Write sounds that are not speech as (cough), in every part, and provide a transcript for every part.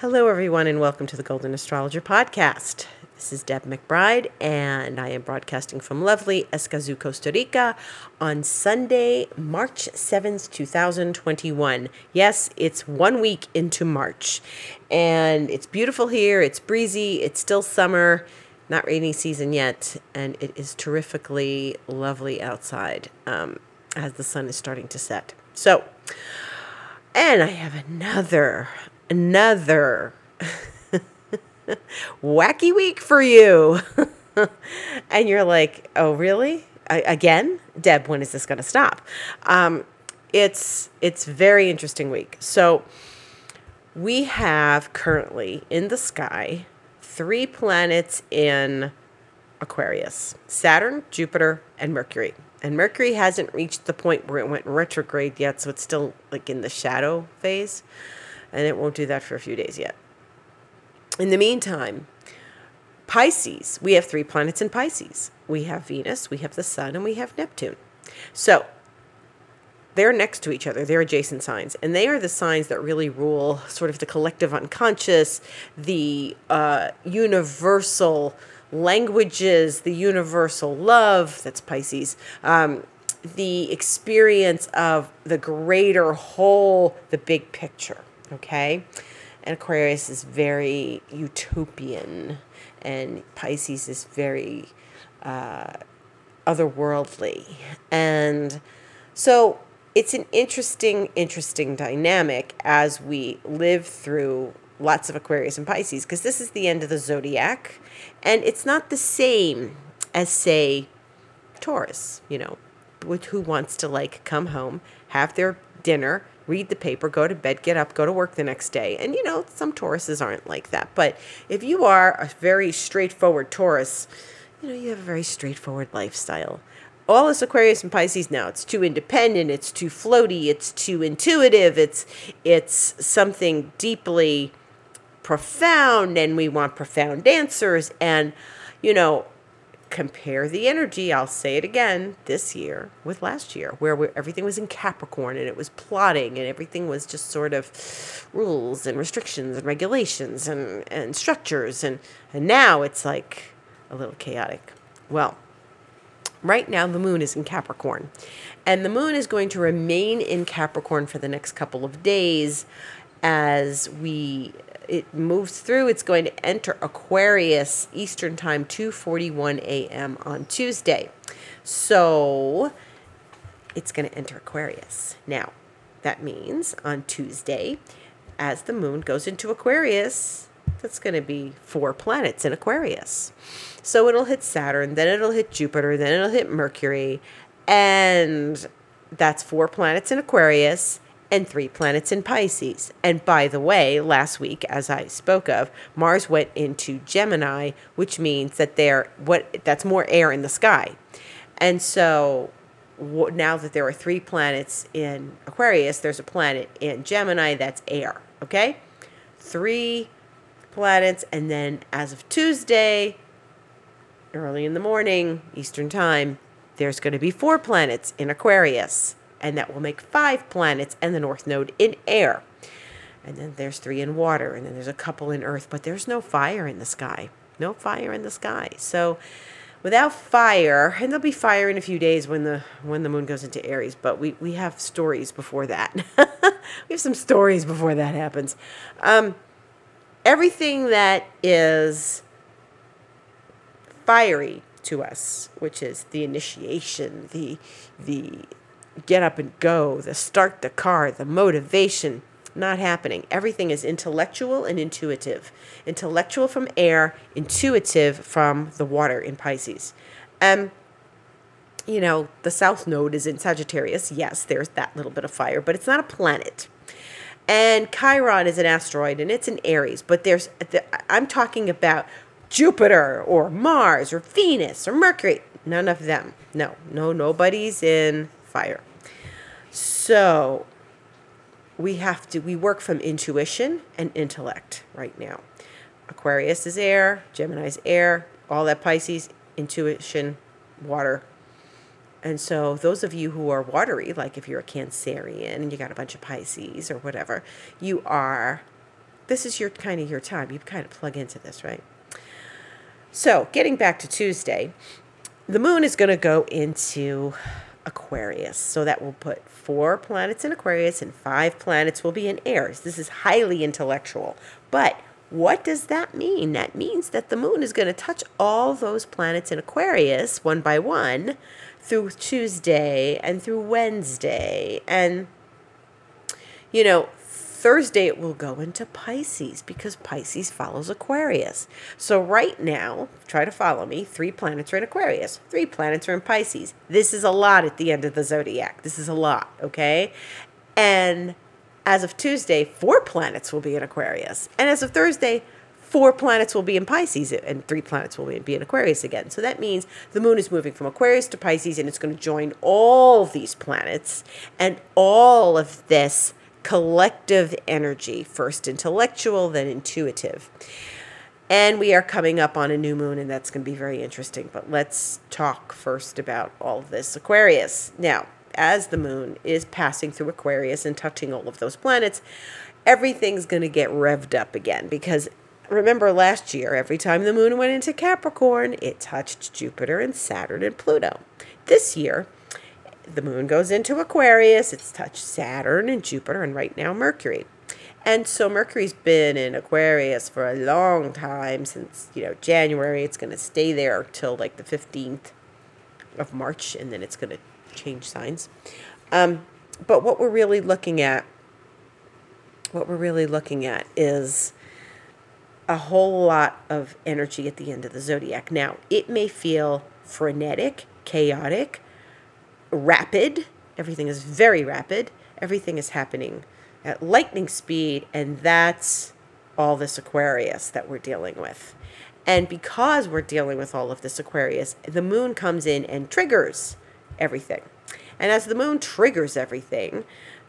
Hello, everyone, and welcome to the Golden Astrologer Podcast. This is Deb McBride, and I am broadcasting from lovely Escazú, Costa Rica on Sunday, March 7th, 2021. Yes, it's one week into March, and it's beautiful here. It's breezy, it's still summer, not rainy season yet, and it is terrifically lovely outside um, as the sun is starting to set. So, and I have another another (laughs) wacky week for you. (laughs) and you're like, oh, really? I, again? Deb, when is this going to stop? Um, it's it's very interesting week. So we have currently in the sky three planets in Aquarius: Saturn, Jupiter, and Mercury. And Mercury hasn't reached the point where it went retrograde yet, so it's still like in the shadow phase and it won't do that for a few days yet. In the meantime, Pisces, we have three planets in Pisces. We have Venus, we have the Sun, and we have Neptune. So they're next to each other, they're adjacent signs, and they are the signs that really rule sort of the collective unconscious, the uh, universal languages, the universal love, that's Pisces. Um, the experience of the greater whole, the big picture. Okay. And Aquarius is very utopian, and Pisces is very uh, otherworldly. And so it's an interesting, interesting dynamic as we live through lots of Aquarius and Pisces, because this is the end of the zodiac, and it's not the same as, say, Taurus, you know, with who wants to like come home, have their dinner, read the paper, go to bed, get up, go to work the next day. And you know, some Tauruses aren't like that. But if you are a very straightforward Taurus, you know, you have a very straightforward lifestyle. All this Aquarius and Pisces now, it's too independent, it's too floaty, it's too intuitive, it's it's something deeply profound and we want profound answers and you know compare the energy, I'll say it again, this year with last year, where we, everything was in Capricorn and it was plotting and everything was just sort of rules and restrictions and regulations and, and structures. And, and now it's like a little chaotic. Well, right now the moon is in Capricorn. And the moon is going to remain in Capricorn for the next couple of days as we it moves through, it's going to enter Aquarius Eastern Time, 2:41 a.m. on Tuesday. So it's going to enter Aquarius. Now, that means on Tuesday, as the moon goes into Aquarius, that's going to be four planets in Aquarius. So it'll hit Saturn, then it'll hit Jupiter, then it'll hit Mercury, and that's four planets in Aquarius and three planets in Pisces. And by the way, last week, as I spoke of, Mars went into Gemini, which means that there what that's more air in the sky. And so now that there are three planets in Aquarius, there's a planet in Gemini that's air. Okay, three planets, and then as of Tuesday, early in the morning Eastern Time, there's going to be four planets in Aquarius and that will make five planets and the North Node in air. And then there's three in water, and then there's a couple in earth, but there's no fire in the sky. No fire in the sky. So without fire, and there'll be fire in a few days when the when the moon goes into Aries, but we, we have stories before that. (laughs) we have some stories before that happens. Um, everything that is fiery to us, which is the initiation, the the get up and go, the start the car, the motivation, not happening. Everything is intellectual and intuitive. Intellectual from air, intuitive from the water in Pisces. Um, you know, the South Node is in Sagittarius. Yes, there's that little bit of fire, but it's not a planet. And Chiron is an asteroid and it's in Aries, but there's, I'm talking about Jupiter or Mars or Venus or Mercury. None of them. No, no, nobody's in fire. So we have to, we work from intuition and intellect right now. Aquarius is air, Gemini is air, all that Pisces, intuition, water. And so those of you who are watery, like if you're a Cancerian and you got a bunch of Pisces or whatever, you are this is your kind of your time. You kind of plug into this, right? So, getting back to Tuesday, the moon is going to go into Aquarius. So that will put four planets in Aquarius and five planets will be in Aries. This is highly intellectual. But what does that mean? That means that the moon is going to touch all those planets in Aquarius one by one through Tuesday and through Wednesday. And, you know, Thursday it will go into Pisces because Pisces follows Aquarius. So right now, try to follow me. Three planets are in Aquarius. Three planets are in Pisces. This is a lot at the end of the zodiac. This is a lot, okay? And as of Tuesday, four planets will be in Aquarius. And as of Thursday, four planets will be in Pisces and three planets will be in Aquarius again. So that means the moon is moving from Aquarius to Pisces and it's going to join all these planets and all of this collective energy, first intellectual, then intuitive. And we are coming up on a new moon, and that's going to be very interesting. But let's talk first about all of this Aquarius. Now, as the moon is passing through Aquarius and touching all of those planets, everything's going to get revved up again because remember last year, every time the moon went into Capricorn, it touched Jupiter and Saturn and Pluto. This year, the moon goes into Aquarius, it's touched Saturn and Jupiter, and right now Mercury. And so Mercury's been in Aquarius for a long time since, you know, January. It's going to stay there till like the 15th of March, and then it's going to change signs. Um, but what we're really looking at, what we're really looking at is a whole lot of energy at the end of the zodiac. Now, it may feel frenetic, chaotic, rapid. Everything is very rapid. Everything is happening at lightning speed, and that's all this Aquarius that we're dealing with. And because we're dealing with all of this Aquarius, the moon comes in and triggers everything. And as the moon triggers everything,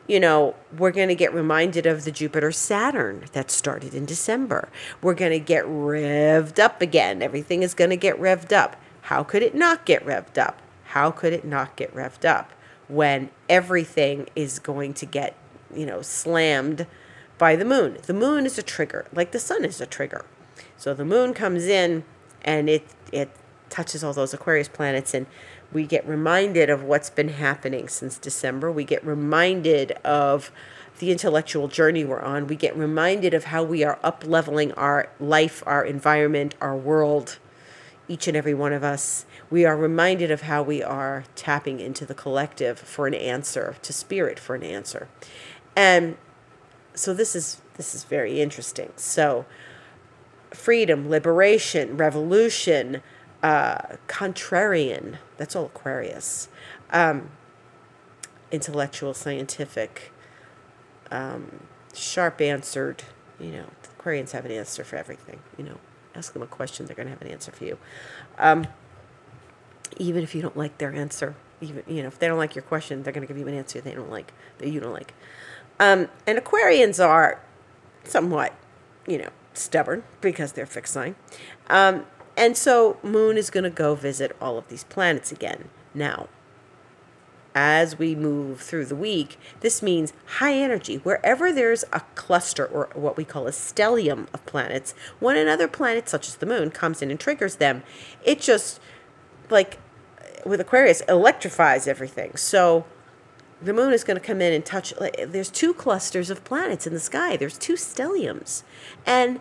you know, we're going to get reminded of the Jupiter Saturn that started in December. We're going to get revved up again. Everything is going to get revved up. How could it not get revved up? How could it not get revved up when everything is going to get, you know, slammed by the moon? The moon is a trigger, like the sun is a trigger. So the moon comes in and it it touches all those Aquarius planets and we get reminded of what's been happening since December. We get reminded of the intellectual journey we're on. We get reminded of how we are up leveling our life, our environment, our world, each and every one of us we are reminded of how we are tapping into the collective for an answer, to spirit for an answer. And so this is this is very interesting. So freedom, liberation, revolution, uh, contrarian, that's all Aquarius. Um, intellectual, scientific, um, sharp answered, you know, Aquarians have an answer for everything, you know. Ask them a question, they're going to have an answer for you. Um, even if you don't like their answer. Even you know, if they don't like your question, they're going to give you an answer they don't like that you don't like. Um, and Aquarians are somewhat, you know, stubborn because they're fixed sign. Um, and so Moon is going to go visit all of these planets again. Now, as we move through the week, this means high energy. Wherever there's a cluster or what we call a stellium of planets, when another planet, such as the moon, comes in and triggers them, it just like with Aquarius electrifies everything. So the moon is going to come in and touch there's two clusters of planets in the sky. There's two stelliums. And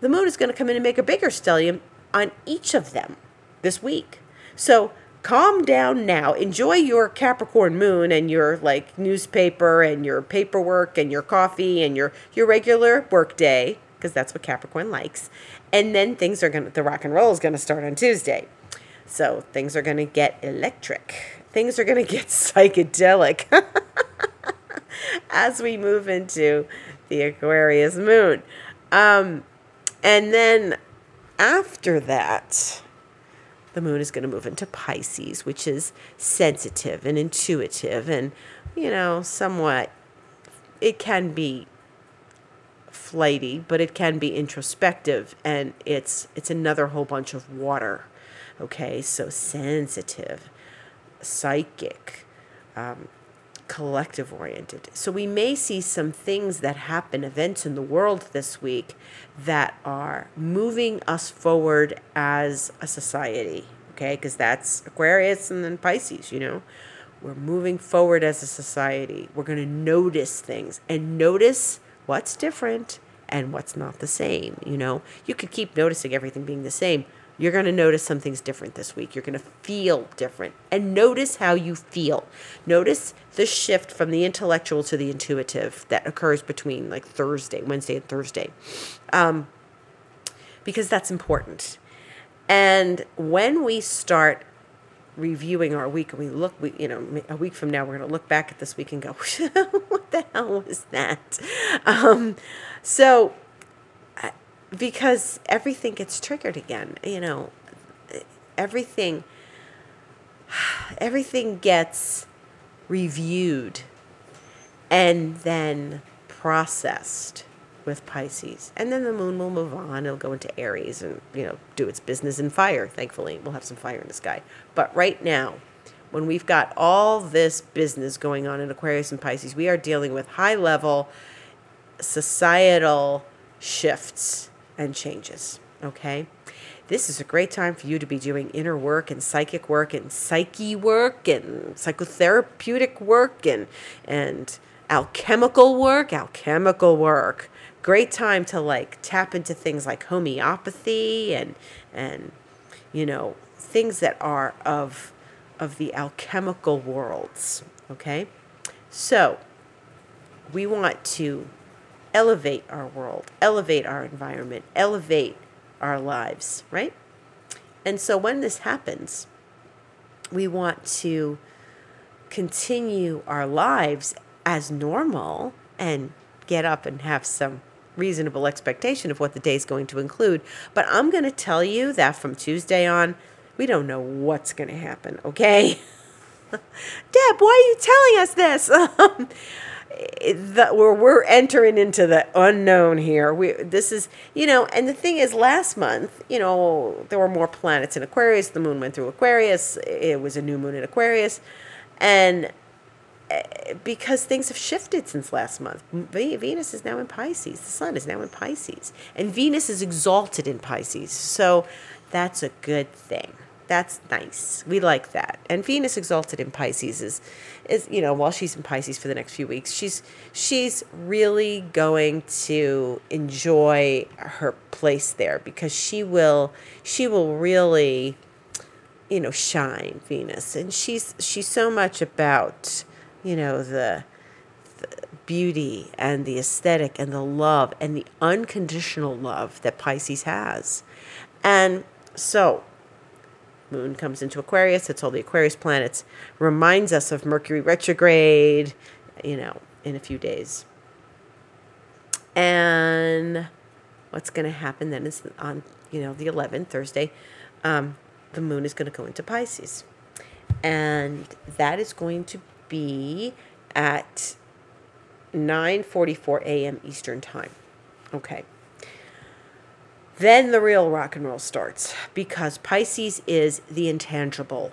the moon is going to come in and make a bigger stellium on each of them this week. So calm down now. Enjoy your Capricorn moon and your like newspaper and your paperwork and your coffee and your your regular work day because that's what Capricorn likes. And then things are going to the rock and roll is going to start on Tuesday. So things are going to get electric. Things are going (laughs) to get psychedelic (laughs) as we move into the Aquarius moon. Um, and then after that, the moon is going to move into Pisces, which is sensitive and intuitive and, you know, somewhat, it can be flighty, but it can be introspective and it's it's another whole bunch of water Okay, so sensitive, psychic, um, collective oriented. So we may see some things that happen, events in the world this week that are moving us forward as a society, okay? Because that's Aquarius and then Pisces, you know? We're moving forward as a society. We're going to notice things and notice what's different and what's not the same, you know? You could keep noticing everything being the same, you're going to notice something's different this week. You're going to feel different. And notice how you feel. Notice the shift from the intellectual to the intuitive that occurs between like Thursday, Wednesday, and Thursday. Um, because that's important. And when we start reviewing our week and we look we you know a week from now we're going to look back at this week and go (laughs) what the hell was that um, so because everything gets triggered again you know everything (sighs) everything gets reviewed and then processed with Pisces. And then the moon will move on. It'll go into Aries and, you know, do its business in fire. Thankfully, we'll have some fire in the sky. But right now, when we've got all this business going on in Aquarius and Pisces, we are dealing with high level societal shifts and changes. Okay? This is a great time for you to be doing inner work and psychic work and psyche work and psychotherapeutic work and and alchemical work, alchemical work. Great time to like tap into things like homeopathy and and you know, things that are of of the alchemical worlds, okay? So, we want to elevate our world, elevate our environment, elevate our lives, right? And so when this happens, we want to continue our lives as normal and get up and have some reasonable expectation of what the day is going to include. But I'm going to tell you that from Tuesday on, we don't know what's going to happen, okay? (laughs) Deb, why are you telling us this? (laughs) Um, that we're we're entering into the unknown here. We this is you know, and the thing is, last month you know there were more planets in Aquarius. The moon went through Aquarius. It was a new moon in Aquarius, and eh, because things have shifted since last month. Venus is now in Pisces. The Sun is now in Pisces, and Venus is exalted in Pisces. So that's a good thing that's nice. We like that. And Venus exalted in Pisces is is you know, while she's in Pisces for the next few weeks, she's she's really going to enjoy her place there because she will she will really you know, shine Venus. And she's she's so much about, you know, the beauty and the aesthetic and the love and the unconditional love that Pisces has. And so Moon comes into Aquarius, it's all the Aquarius planets, reminds us of Mercury retrograde, you know, in a few days. And what's going to happen then is on, you know, the 11th, Thursday, um, the moon is going to go into Pisces. And that is going to be at 9:44 a.m. Eastern Time. Okay. Then the real rock and roll starts because Pisces is the intangible,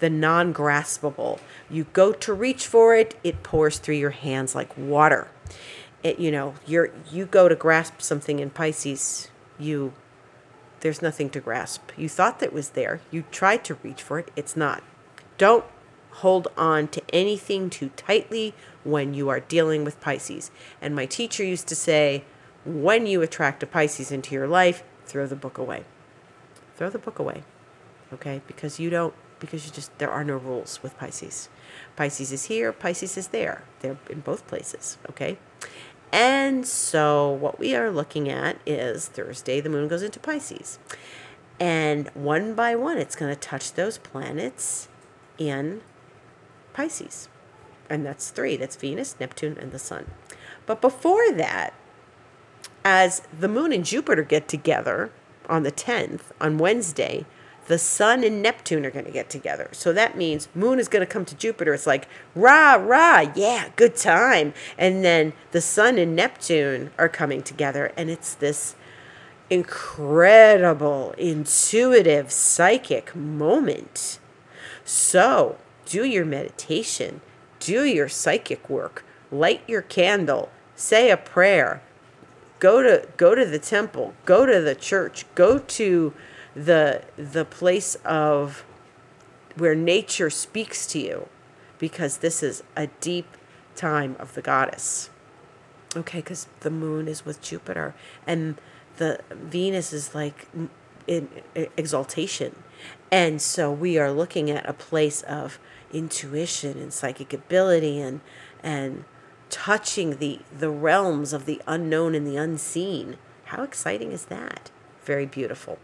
the non graspable. You go to reach for it, it pours through your hands like water. It, you know, you're, you go to grasp something in Pisces, you, there's nothing to grasp. You thought that was there, you tried to reach for it, it's not. Don't hold on to anything too tightly when you are dealing with Pisces. And my teacher used to say, when you attract a Pisces into your life, throw the book away. Throw the book away. Okay? Because you don't, because you just, there are no rules with Pisces. Pisces is here, Pisces is there. They're in both places. Okay? And so what we are looking at is Thursday, the moon goes into Pisces. And one by one, it's going to touch those planets in Pisces. And that's three that's Venus, Neptune, and the Sun. But before that, as the moon and Jupiter get together on the 10th, on Wednesday, the sun and Neptune are going to get together. So that means moon is going to come to Jupiter. It's like, rah, rah, yeah, good time. And then the sun and Neptune are coming together. And it's this incredible, intuitive, psychic moment. So do your meditation do your psychic work, light your candle, say a prayer, go to go to the temple, go to the church, go to the the place of where nature speaks to you because this is a deep time of the goddess. Okay, because the moon is with Jupiter and the Venus is like in exaltation. And so we are looking at a place of intuition and psychic ability and and touching the the realms of the unknown and the unseen. How exciting is that? Very beautiful.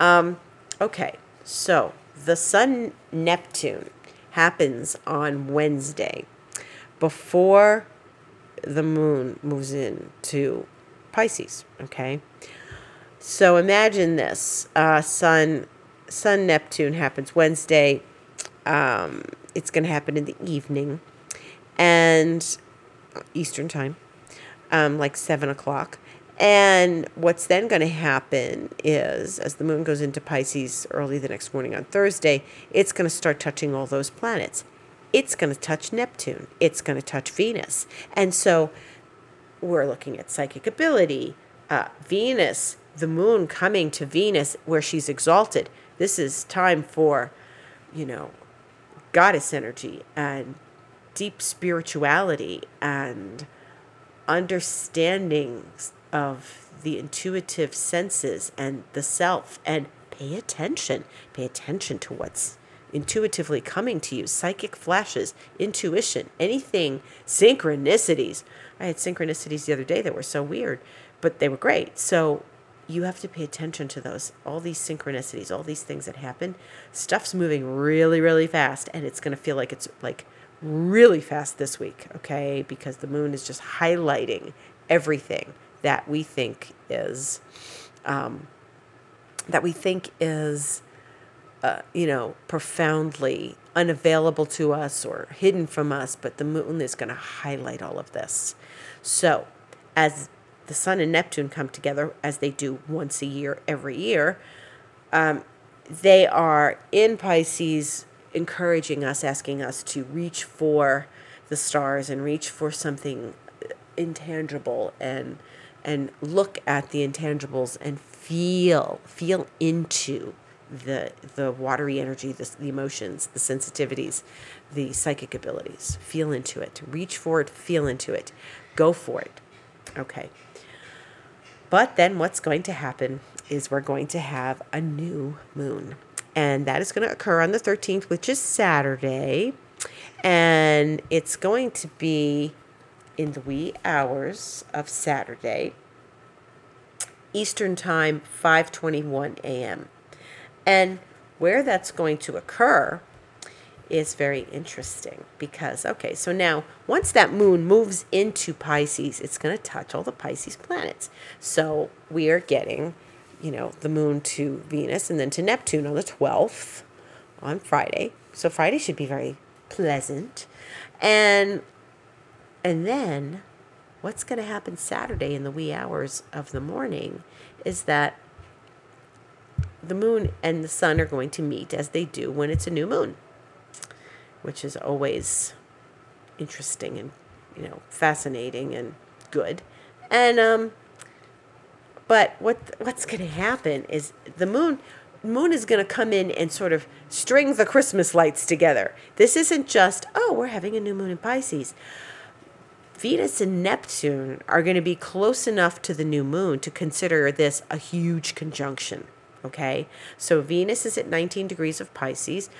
Um, okay, so the Sun Neptune happens on Wednesday before the moon moves into Pisces. Okay, so imagine this: uh, Sun Sun Neptune happens Wednesday. Um, it's going to happen in the evening, and Eastern time, um, like seven o'clock. And what's then going to happen is, as the moon goes into Pisces early the next morning on Thursday, it's going to start touching all those planets. It's going to touch Neptune. It's going to touch Venus. And so we're looking at psychic ability, uh, Venus, the moon coming to Venus where she's exalted. This is time for, you know, goddess energy and deep spirituality and understanding of the intuitive senses and the self and pay attention. Pay attention to what's intuitively coming to you psychic flashes, intuition, anything, synchronicities. I had synchronicities the other day that were so weird, but they were great. So you have to pay attention to those, all these synchronicities, all these things that happen. Stuff's moving really, really fast, and it's going to feel like it's like really fast this week, okay? Because the moon is just highlighting everything that we think is um, that we think is uh, you know profoundly unavailable to us or hidden from us but the moon is going to highlight all of this so as the sun and neptune come together as they do once a year every year um, they are in pisces encouraging us asking us to reach for the stars and reach for something intangible and and look at the intangibles and feel feel into the the watery energy, the, the emotions, the sensitivities, the psychic abilities. Feel into it. Reach for it. Feel into it. Go for it. Okay. But then what's going to happen is we're going to have a new moon. And that is going to occur on the 13th, which is Saturday. And it's going to be in the wee hours of Saturday, Eastern Time, 5:21 a.m. And where that's going to occur is very interesting because okay, so now once that moon moves into Pisces, it's going to touch all the Pisces planets. So we are getting, you know, the moon to Venus and then to Neptune on the 12th on Friday. So Friday should be very pleasant. And and then what's going to happen Saturday in the wee hours of the morning is that the moon and the sun are going to meet as they do when it's a new moon, which is always interesting and you know fascinating and good. And um but what what's going to happen is the moon moon is going to come in and sort of string the Christmas lights together. This isn't just, oh, we're having a new moon in Pisces. Venus and Neptune are going to be close enough to the new moon to consider this a huge conjunction. Okay, so Venus is at 19 degrees of Pisces,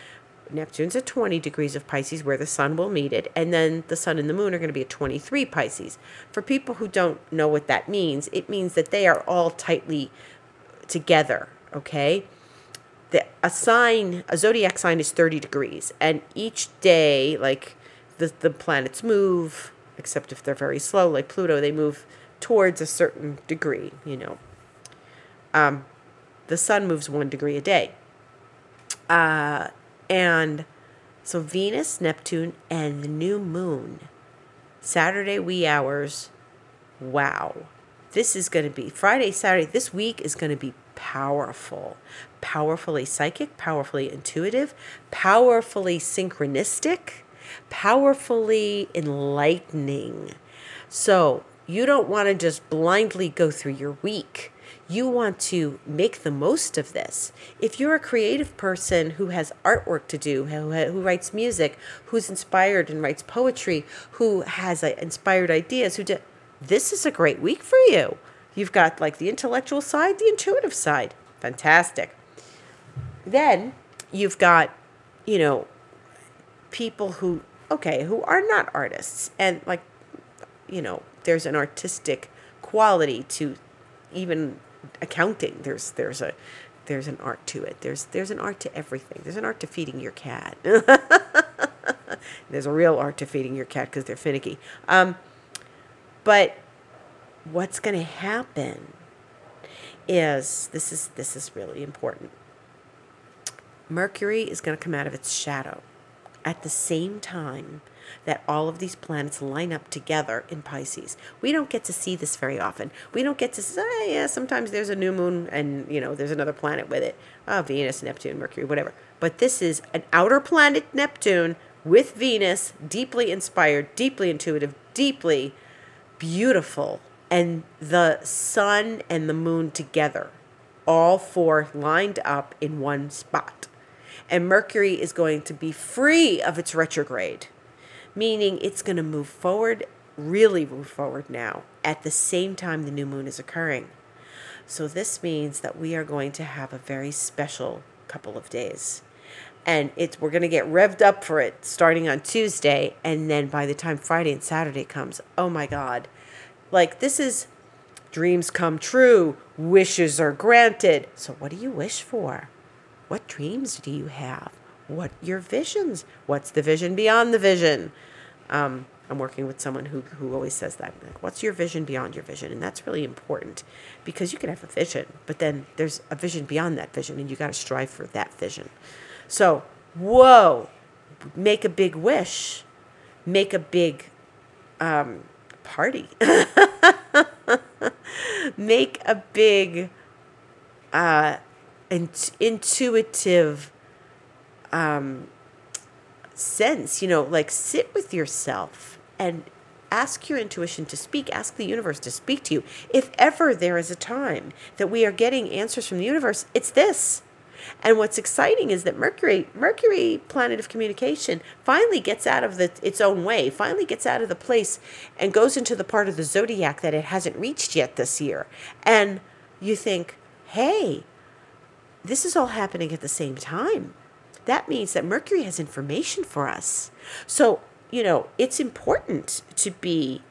Neptune's at 20 degrees of Pisces, where the sun will meet it, and then the sun and the moon are going to be at 23 Pisces. For people who don't know what that means, it means that they are all tightly together. Okay, the a sign, a zodiac sign is 30 degrees, and each day, like the the planets move except if they're very slow, like Pluto, they move towards a certain degree, you know. Um, the sun moves one degree a day. Uh, and so Venus, Neptune, and the new moon, Saturday wee hours. Wow. This is going to be Friday, Saturday. This week is going to be powerful, powerfully psychic, powerfully intuitive, powerfully synchronistic powerfully enlightening. So you don't want to just blindly go through your week. You want to make the most of this. If you're a creative person who has artwork to do, who, writes music, who's inspired and writes poetry, who has uh, inspired ideas, who did, this is a great week for you. You've got like the intellectual side, the intuitive side. Fantastic. Then you've got, you know, people who, okay, who are not artists. And like, you know, there's an artistic quality to even accounting. There's, there's a, there's an art to it. There's, there's an art to everything. There's an art to feeding your cat. (laughs) there's a real art to feeding your cat because they're finicky. Um, but what's going to happen is this is this is really important. Mercury is going to come out of its shadow at the same time that all of these planets line up together in Pisces. We don't get to see this very often. We don't get to say, oh, yeah, sometimes there's a new moon and, you know, there's another planet with it. Oh, Venus, Neptune, Mercury, whatever. But this is an outer planet, Neptune, with Venus, deeply inspired, deeply intuitive, deeply beautiful. And the sun and the moon together, all four lined up in one spot and Mercury is going to be free of its retrograde, meaning it's going to move forward, really move forward now, at the same time the new moon is occurring. So, this means that we are going to have a very special couple of days. And it's we're going to get revved up for it starting on Tuesday. And then by the time Friday and Saturday comes, oh my God. Like, this is dreams come true, wishes are granted. So, what do you wish for? What dreams do you have? What your visions? What's the vision beyond the vision? Um, I'm working with someone who, who always says that. Like, What's your vision beyond your vision? And that's really important because you can have a vision, but then there's a vision beyond that vision, and you got to strive for that vision. So, whoa, make a big wish, make a big um, party, (laughs) make a big uh, int- intuitive um, sense, you know, like sit with yourself and ask your intuition to speak, ask the universe to speak to you. If ever there is a time that we are getting answers from the universe, it's this. And what's exciting is that Mercury, Mercury, planet of communication, finally gets out of the, its own way, finally gets out of the place and goes into the part of the zodiac that it hasn't reached yet this year. And you think, hey, this is all happening at the same time. That means that Mercury has information for us. So, you know, it's important to be,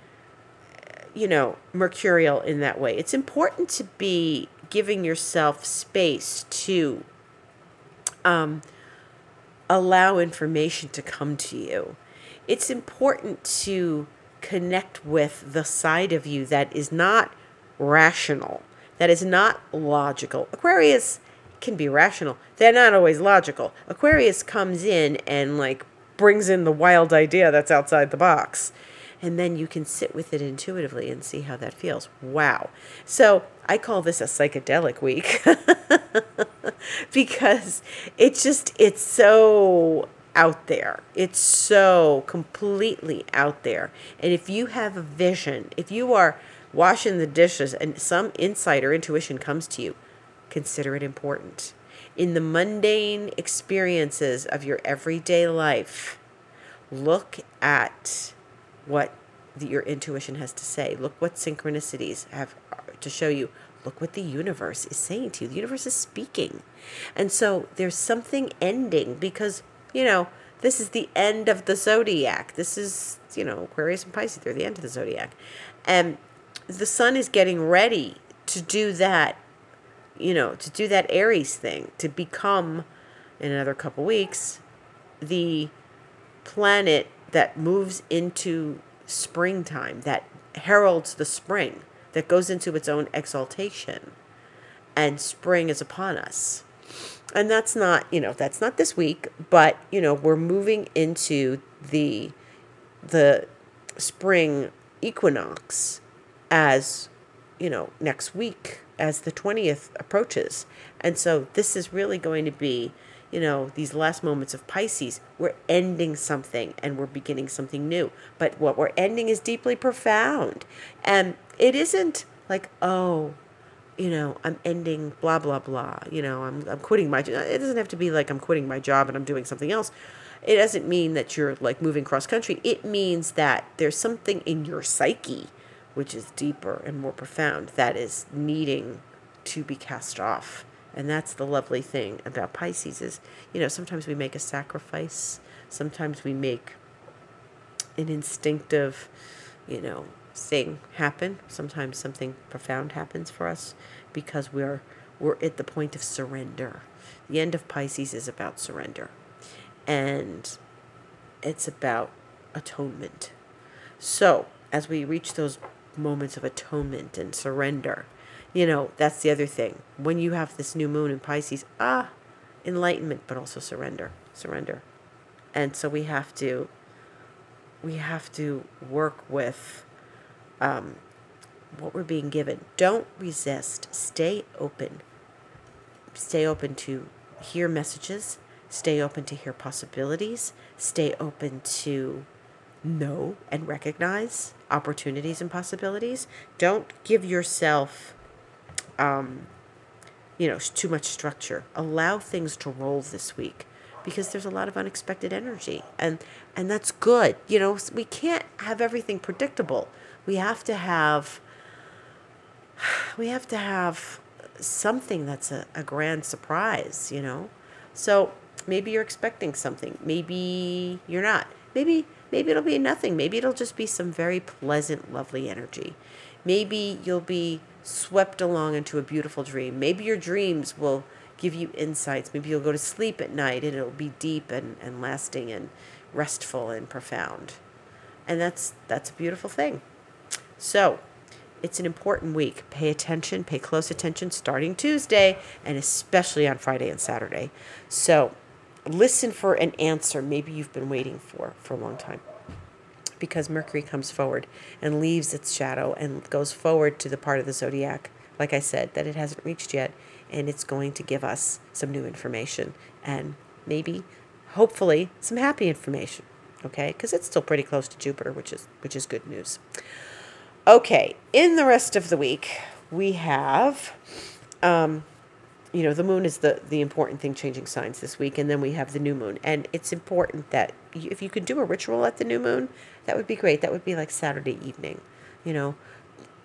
you know, mercurial in that way. It's important to be giving yourself space to um, allow information to come to you. It's important to connect with the side of you that is not rational, that is not logical. Aquarius can be rational. They're not always logical. Aquarius comes in and like brings in the wild idea that's outside the box. And then you can sit with it intuitively and see how that feels. Wow. So I call this a psychedelic week (laughs) because it's just, it's so out there. It's so completely out there. And if you have a vision, if you are washing the dishes and some insight or intuition comes to you, consider it important. In the mundane experiences of your everyday life, look at what the, your intuition has to say. Look what synchronicities have to show you. Look what the universe is saying to you. The universe is speaking. And so there's something ending because, you know, this is the end of the zodiac. This is, you know, Aquarius and Pisces, they're the end of the zodiac. And the sun is getting ready to do that you know, to do that Aries thing, to become, in another couple weeks, the planet that moves into springtime, that heralds the spring, that goes into its own exaltation, and spring is upon us. And that's not, you know, that's not this week, but you know, we're moving into the the spring equinox as, you know, next week as the 20th approaches. And so this is really going to be, you know, these last moments of Pisces, we're ending something and we're beginning something new. But what we're ending is deeply profound. And it isn't like, oh, you know, I'm ending blah blah blah. You know, I'm I'm quitting my. It doesn't have to be like I'm quitting my job and I'm doing something else. It doesn't mean that you're like moving cross country. It means that there's something in your psyche, which is deeper and more profound, that is needing to be cast off. And that's the lovely thing about Pisces is, you know, sometimes we make a sacrifice. Sometimes we make an instinctive, you know, thing happen. Sometimes something profound happens for us because we're we're at the point of surrender. The end of Pisces is about surrender. And it's about atonement. So, as we reach those moments of atonement and surrender, you know, that's the other thing. When you have this new moon in Pisces, ah, enlightenment, but also surrender, surrender. And so we have to we have to work with um, what we're being given. Don't resist. Stay open. Stay open to hear messages. Stay open to hear possibilities. Stay open to know and recognize opportunities and possibilities. Don't give yourself, um, you know, too much structure. Allow things to roll this week because there's a lot of unexpected energy and and that's good. You know we can't have everything predictable. We have to have we have to have something that's a, a grand surprise you know? So maybe you're expecting something. Maybe you're not. Maybe maybe it'll be nothing. Maybe it'll just be some very pleasant lovely energy. Maybe you'll be swept along into a beautiful dream. Maybe your dreams will give you insights. Maybe you'll go to sleep at night and it'll be deep and, and lasting and restful and profound. And that's that's a beautiful thing. So it's an important week. Pay attention, pay close attention starting Tuesday and especially on Friday and Saturday. So listen for an answer maybe you've been waiting for for a long time. Because Mercury comes forward and leaves its shadow and goes forward to the part of the zodiac, like I said, that it hasn't reached yet. And it's going to give us some new information and maybe, hopefully, some happy information. Okay, because it's still pretty close to Jupiter, which is which is good news. Okay, in the rest of the week, we have, um, you know, the moon is the, the important thing changing signs this week, and then we have the new moon. And it's important that you, if you could do a ritual at the new moon, that would be great. That would be like Saturday evening, you know,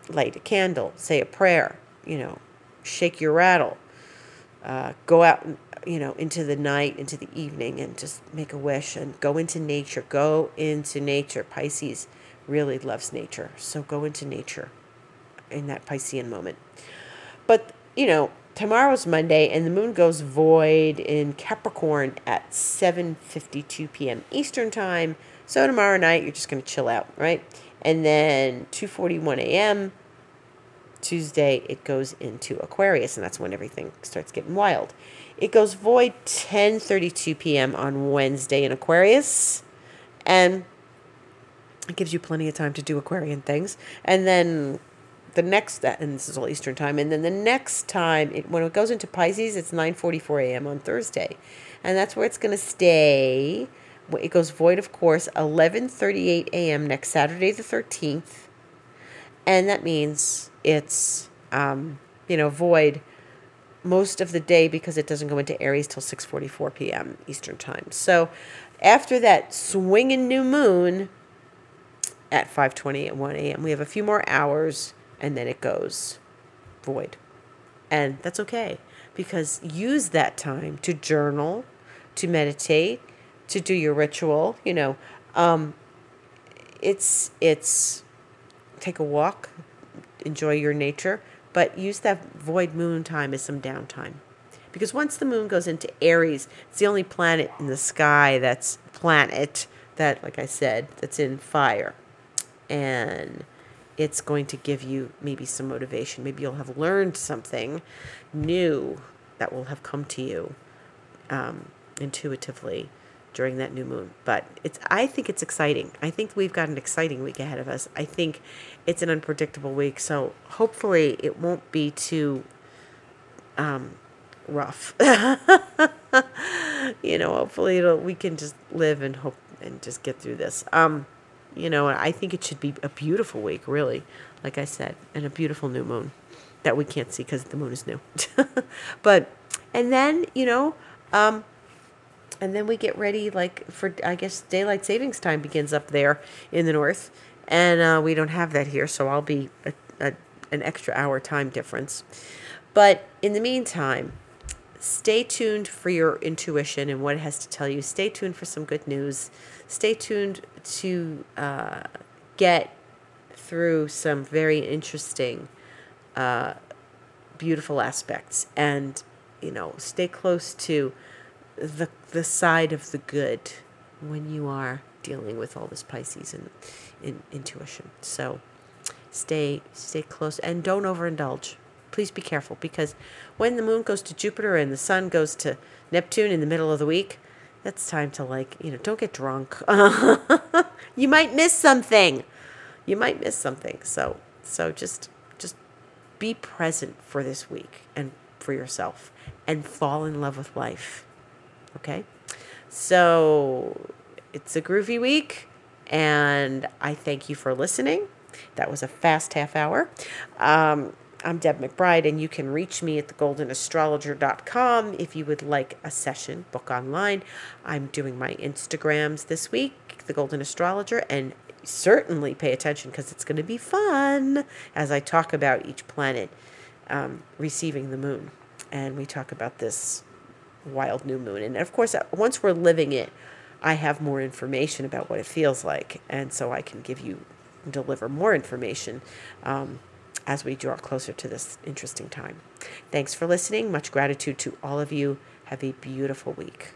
light a candle, say a prayer, you know, shake your rattle, uh, go out, you know, into the night, into the evening, and just make a wish and go into nature. Go into nature. Pisces really loves nature. So go into nature in that Piscean moment. But, you know, tomorrow's Monday and the moon goes void in Capricorn at 7:52 p.m. Eastern Time. So tomorrow night you're just going to chill out, right? And then 2:41 a.m. Tuesday it goes into Aquarius and that's when everything starts getting wild. It goes void 10:32 p.m. on Wednesday in Aquarius and it gives you plenty of time to do Aquarian things. And then the next and this is all Eastern time, and then the next time it, when it goes into Pisces, it's nine forty four a.m. on Thursday, and that's where it's going to stay. It goes void, of course, eleven thirty eight a.m. next Saturday the thirteenth, and that means it's um, you know void most of the day because it doesn't go into Aries till six forty four p.m. Eastern time. So after that swinging new moon at 5:20 at 1 a.m. We have a few more hours and then it goes void. And that's okay because use that time to journal, to meditate, to do your ritual, you know. Um, it's it's take a walk, enjoy your nature, but use that void moon time as some downtime. Because once the moon goes into Aries, it's the only planet in the sky that's planet that like I said, that's in fire and it's going to give you maybe some motivation. Maybe you'll have learned something new that will have come to you um, intuitively during that new moon. But it's I think it's exciting. I think we've got an exciting week ahead of us. I think it's an unpredictable week, so hopefully it won't be too um, rough. (laughs) you know, hopefully it'll, we can just live and hope and just get through this. Um, you know, I think it should be a beautiful week, really, like I said, and a beautiful new moon that we can't see because the moon is new. (laughs) but, and then, you know, um, and then we get ready, like, for, I guess, daylight savings time begins up there in the north. And uh, we don't have that here, so I'll be a, a, an extra hour time difference. But in the meantime, stay tuned for your intuition and what it has to tell you. Stay tuned for some good news. Stay tuned to uh, get through some very interesting, uh, beautiful aspects. And, you know, stay close to the, the side of the good when you are dealing with all this Pisces and in, intuition. So stay stay close and don't overindulge please be careful because when the moon goes to Jupiter and the sun goes to Neptune in the middle of the week, that's time to like, you know, don't get drunk. (laughs) you might miss something. You might miss something. So, so just just be present for this week and for yourself and fall in love with life. Okay? So, it's a groovy week and I thank you for listening. That was a fast half hour. Um, I'm Deb McBride, and you can reach me at thegoldenastrologer.com if you would like a session, book online. I'm doing my Instagrams this week, The Golden Astrologer, and certainly pay attention because it's going to be fun as I talk about each planet um, receiving the moon. And we talk about this wild new moon. And of course, uh, once we're living it, I have more information about what it feels like. And so I can give you, deliver more information. Um, as we draw closer to this interesting time. Thanks for listening. Much gratitude to all of you. Have a beautiful week.